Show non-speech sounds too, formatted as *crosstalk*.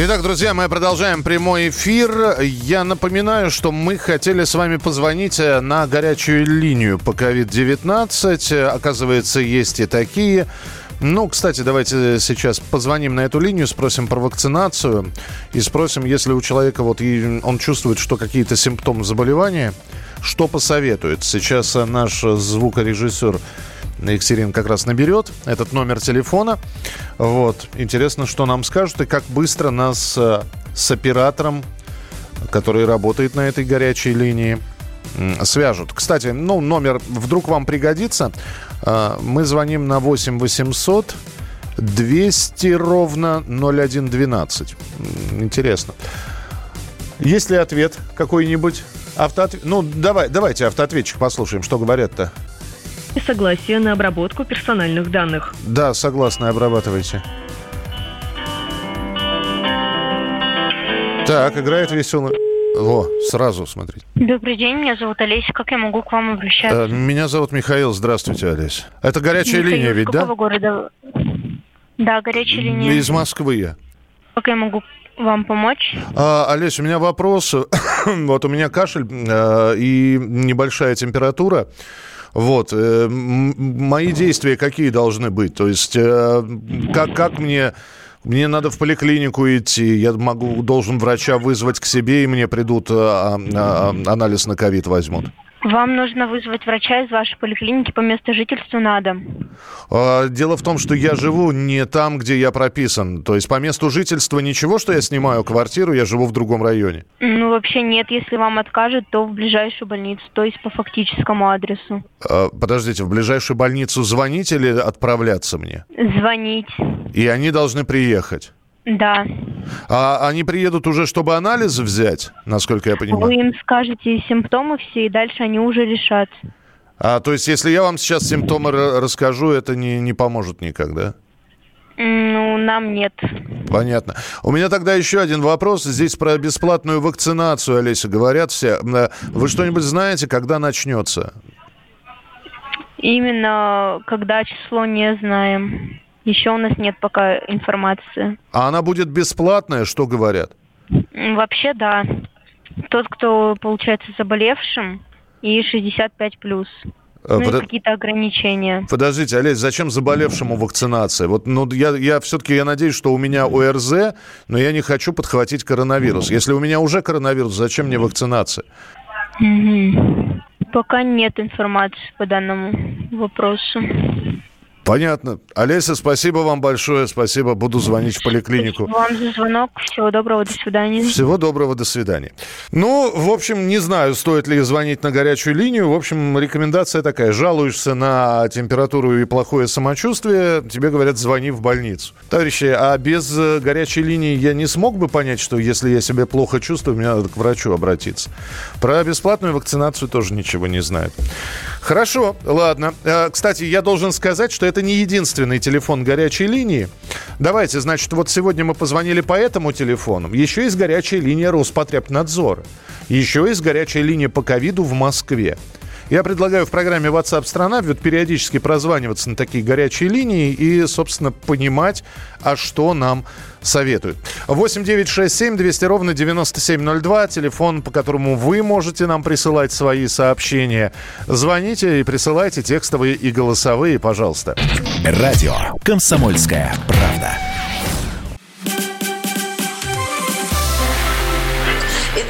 Итак, друзья, мы продолжаем прямой эфир. Я напоминаю, что мы хотели с вами позвонить э, на горячую линию по COVID-19. Оказывается, есть и такие. Ну, кстати, давайте сейчас позвоним на эту линию, спросим про вакцинацию и спросим, если у человека вот он чувствует, что какие-то симптомы заболевания, что посоветует. Сейчас э, наш звукорежиссер Екатерина как раз наберет этот номер телефона. Вот. Интересно, что нам скажут и как быстро нас э, с оператором, который работает на этой горячей линии, свяжут. Кстати, ну, номер вдруг вам пригодится. Э, Мы звоним на 8 800 200 ровно 0112. М, Интересно. Есть ли ответ какой-нибудь? Автоответ... Ну, давай, давайте автоответчик послушаем, что говорят-то. Согласие на обработку персональных данных. Да, согласны, обрабатывайте. Так, играет веселый. Во, сразу смотрите. Добрый день, меня зовут Олеся. Как я могу к вам обращаться? Э, Меня зовут Михаил. Здравствуйте, Олесь. Это горячая Михаил, линия ведь, какого да? города? Да, горячая линия. Из Москвы я. Как я могу вам помочь? А, Олесь, у меня вопрос. *coughs* вот у меня кашель э, и небольшая температура. Вот, э, мои действия какие должны быть? То есть, э, как, как мне... Мне надо в поликлинику идти, я могу, должен врача вызвать к себе, и мне придут, э, а, а, анализ на ковид возьмут. Вам нужно вызвать врача из вашей поликлиники по месту жительства на дом. А, Дело в том, что я живу не там, где я прописан. То есть по месту жительства ничего, что я снимаю квартиру, я живу в другом районе. Ну, вообще нет. Если вам откажут, то в ближайшую больницу, то есть по фактическому адресу. А, Подождите, в ближайшую больницу звонить или отправляться мне? Звонить. И они должны приехать. Да. А они приедут уже, чтобы анализ взять, насколько я Вы понимаю. им скажете симптомы все, и дальше они уже решат. А, то есть, если я вам сейчас симптомы ра- расскажу, это не, не поможет никак, да? Ну, нам нет. Понятно. У меня тогда еще один вопрос. Здесь про бесплатную вакцинацию, Олеся, говорят все. Э, Вы что-нибудь знаете, когда начнется? Именно когда число не знаем. Еще у нас нет пока информации. А она будет бесплатная, что говорят? Вообще, да. Тот, кто получается заболевшим, и 65 плюс. Э, Ну, и подо- какие-то ограничения. Подождите, Олесь, зачем заболевшему вакцинация? Вот, ну, я, я все-таки я надеюсь, что у меня ОРЗ, но я не хочу подхватить коронавирус. Если у меня уже коронавирус, зачем мне вакцинация? Мгм. Пока нет информации по данному вопросу. Понятно. Олеся, спасибо вам большое, спасибо. Буду звонить в поликлинику. Вам за звонок. Всего доброго. До свидания. Всего доброго, до свидания. Ну, в общем, не знаю, стоит ли звонить на горячую линию. В общем, рекомендация такая. Жалуешься на температуру и плохое самочувствие, тебе говорят, звони в больницу. Товарищи, а без э, горячей линии я не смог бы понять, что если я себя плохо чувствую, мне надо к врачу обратиться. Про бесплатную вакцинацию тоже ничего не знают. Хорошо, ладно. Э, Кстати, я должен сказать, что это не единственный телефон горячей линии. Давайте, значит, вот сегодня мы позвонили по этому телефону. Еще есть горячая линия Роспотребнадзора. Еще есть горячая линия по ковиду в Москве. Я предлагаю в программе WhatsApp страна вот периодически прозваниваться на такие горячие линии и, собственно, понимать, а что нам советуют. 8 9 6 7 200 ровно 9702. Телефон, по которому вы можете нам присылать свои сообщения. Звоните и присылайте текстовые и голосовые, пожалуйста. Радио «Комсомольская правда».